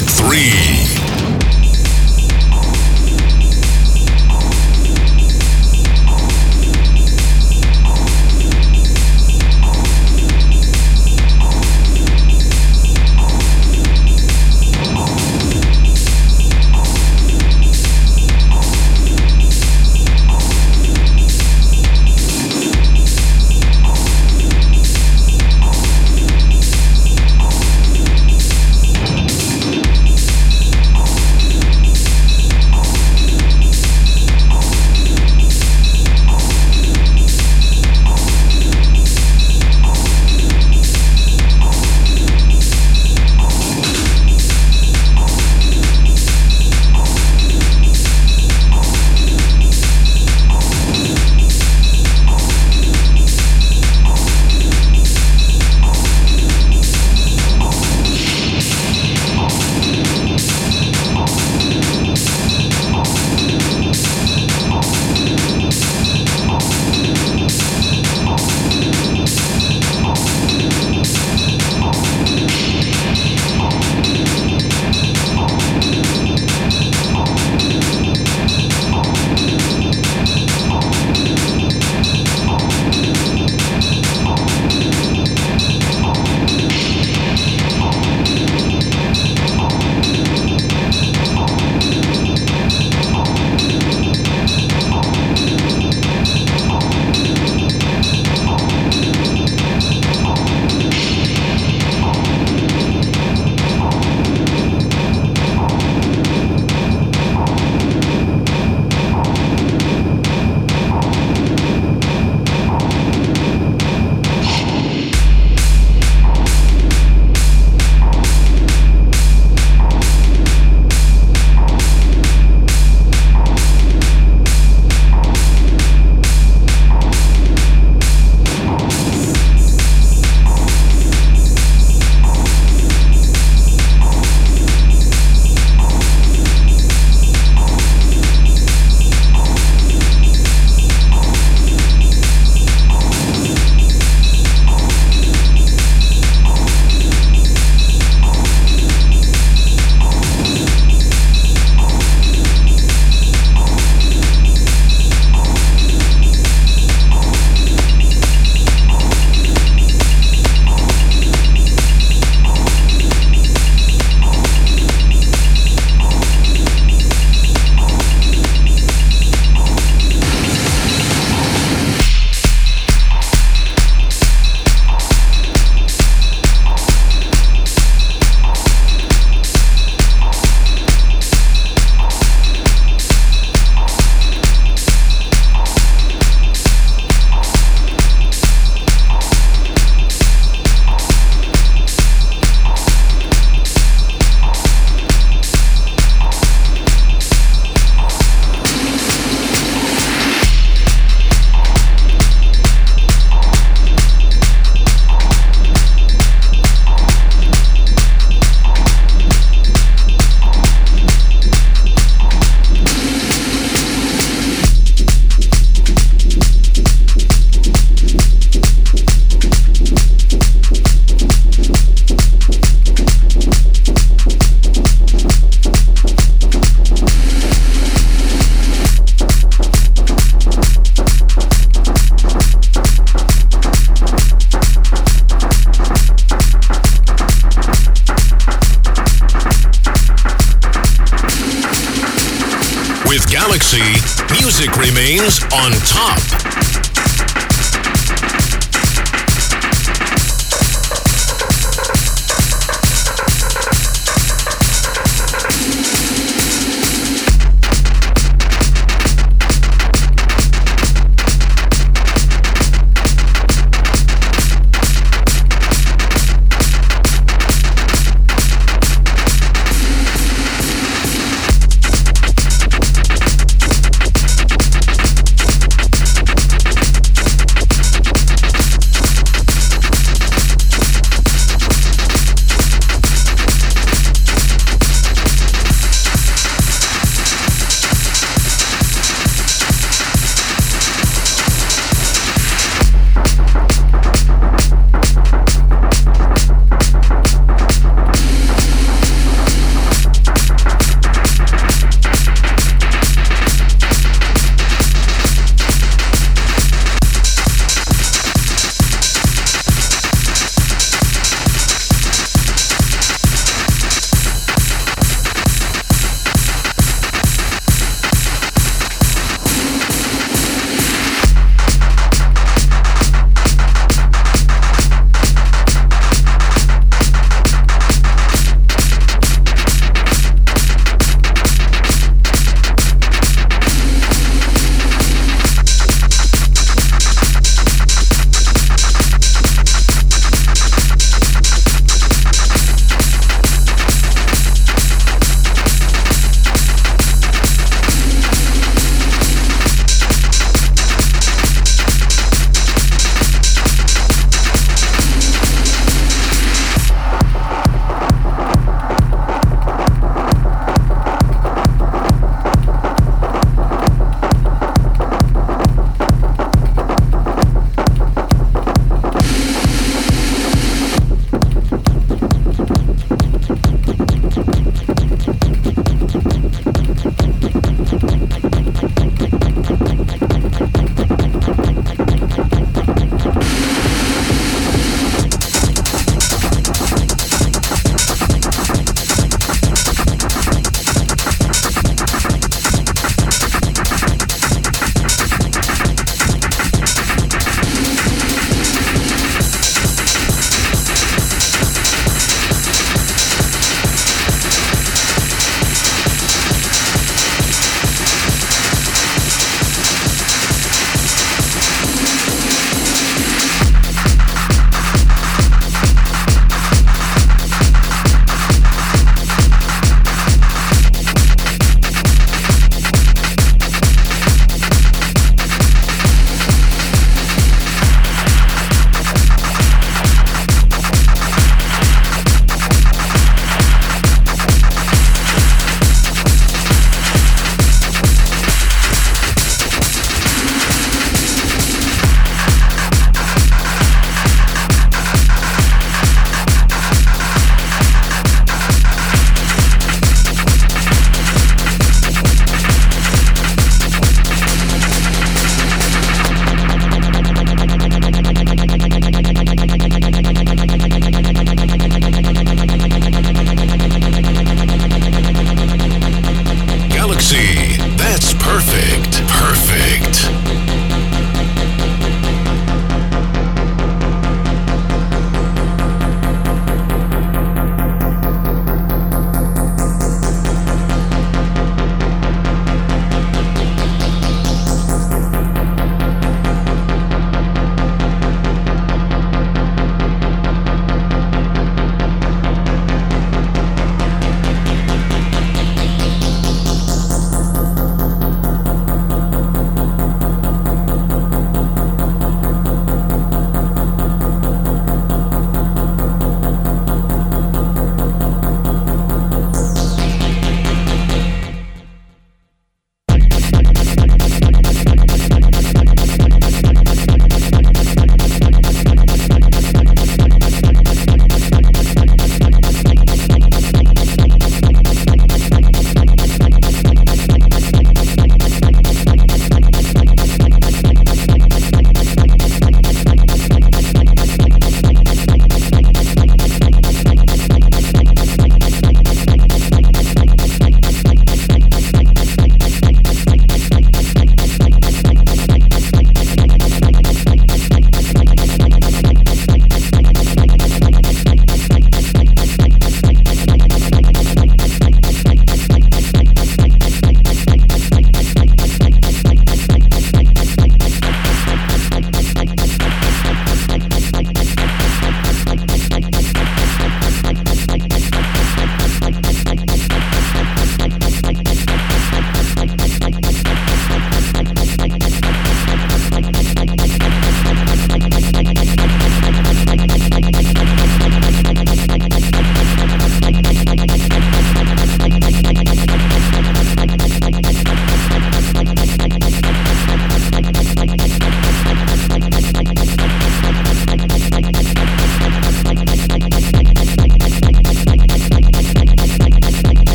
95.3.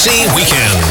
Sexy Weekend.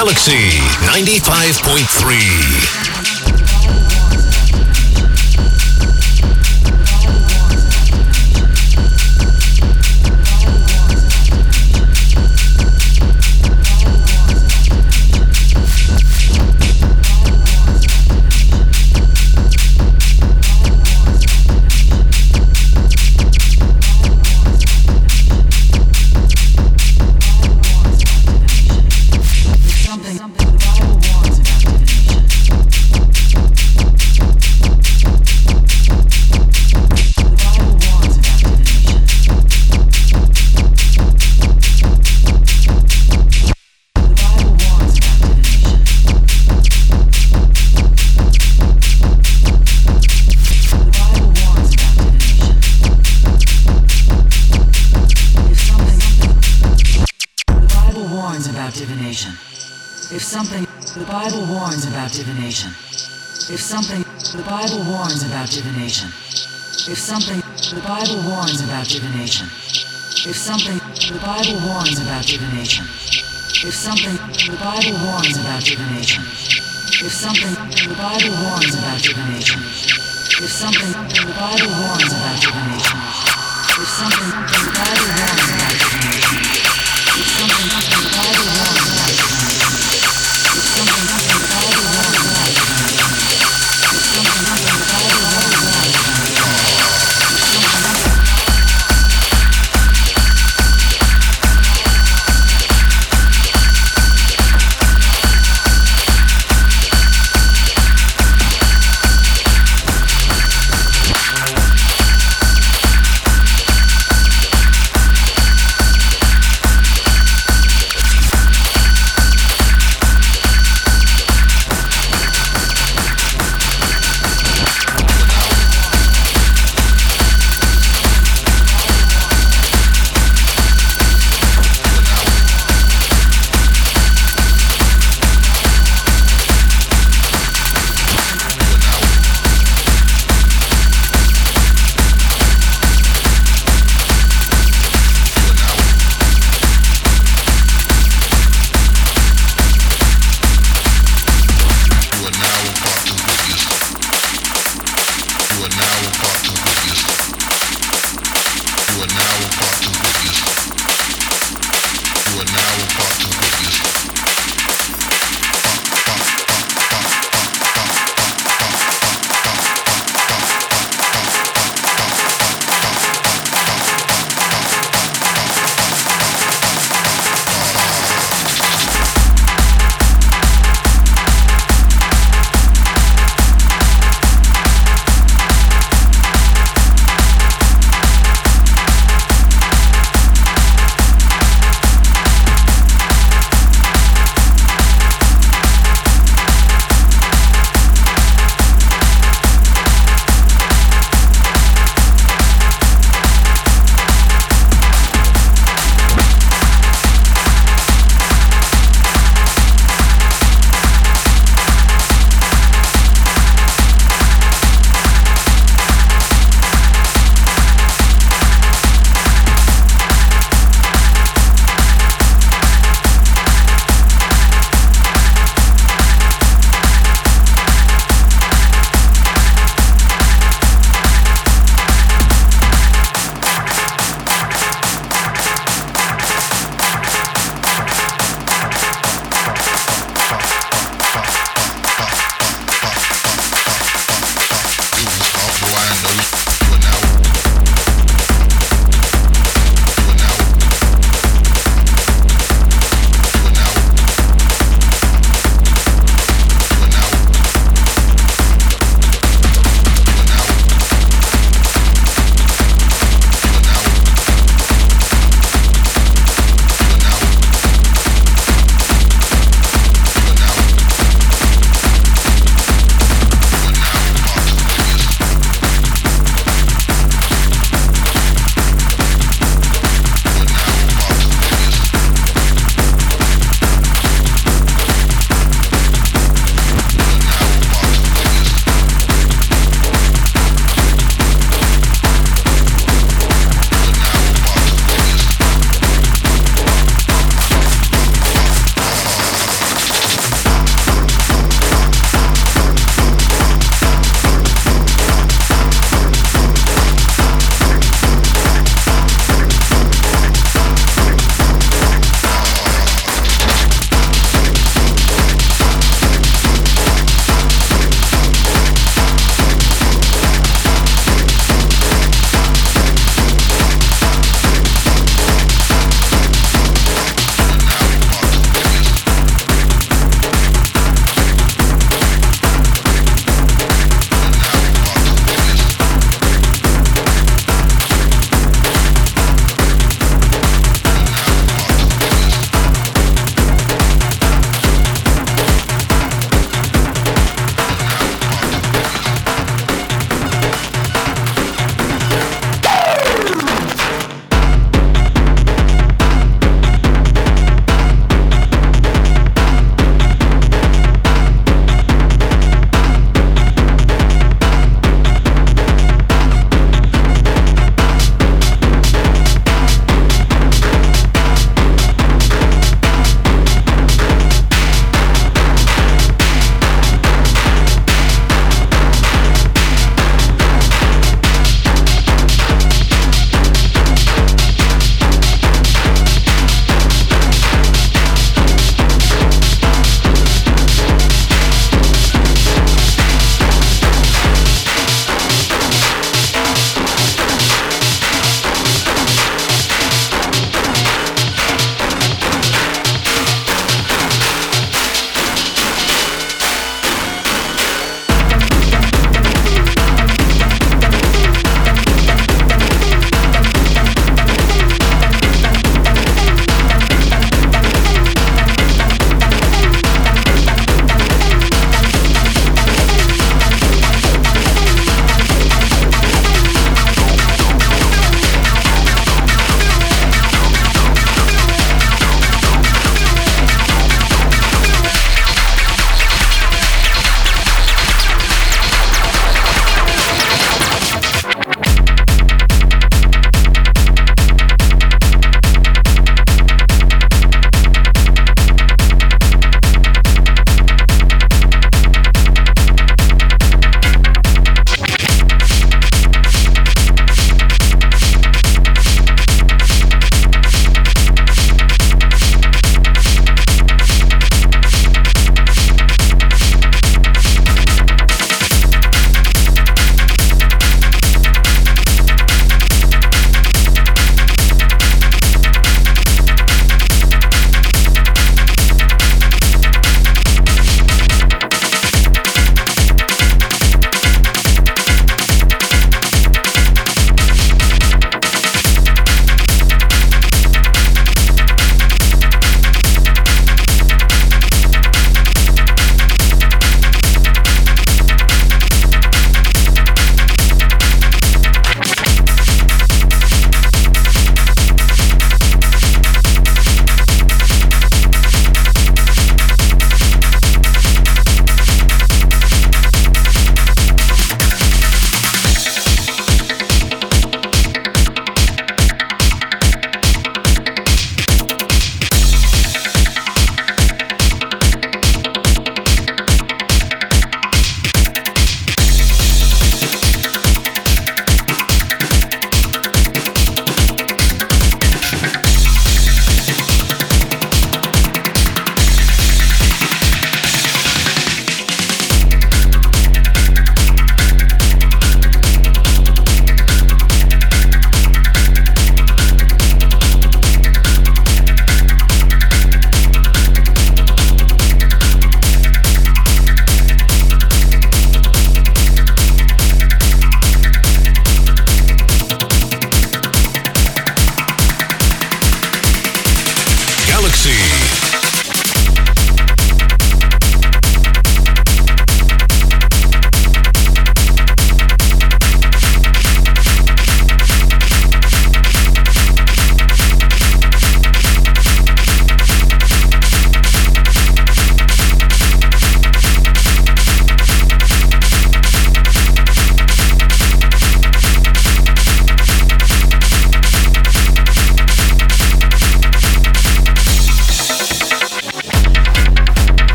Galaxy 95.3. something, the Bible warns about divination. If something, the Bible warns about divination. If something, the Bible warns about divination. If something, the Bible warns about divination. If something, the Bible warns about divination. If something, the Bible warns about divination. If something, the Bible warns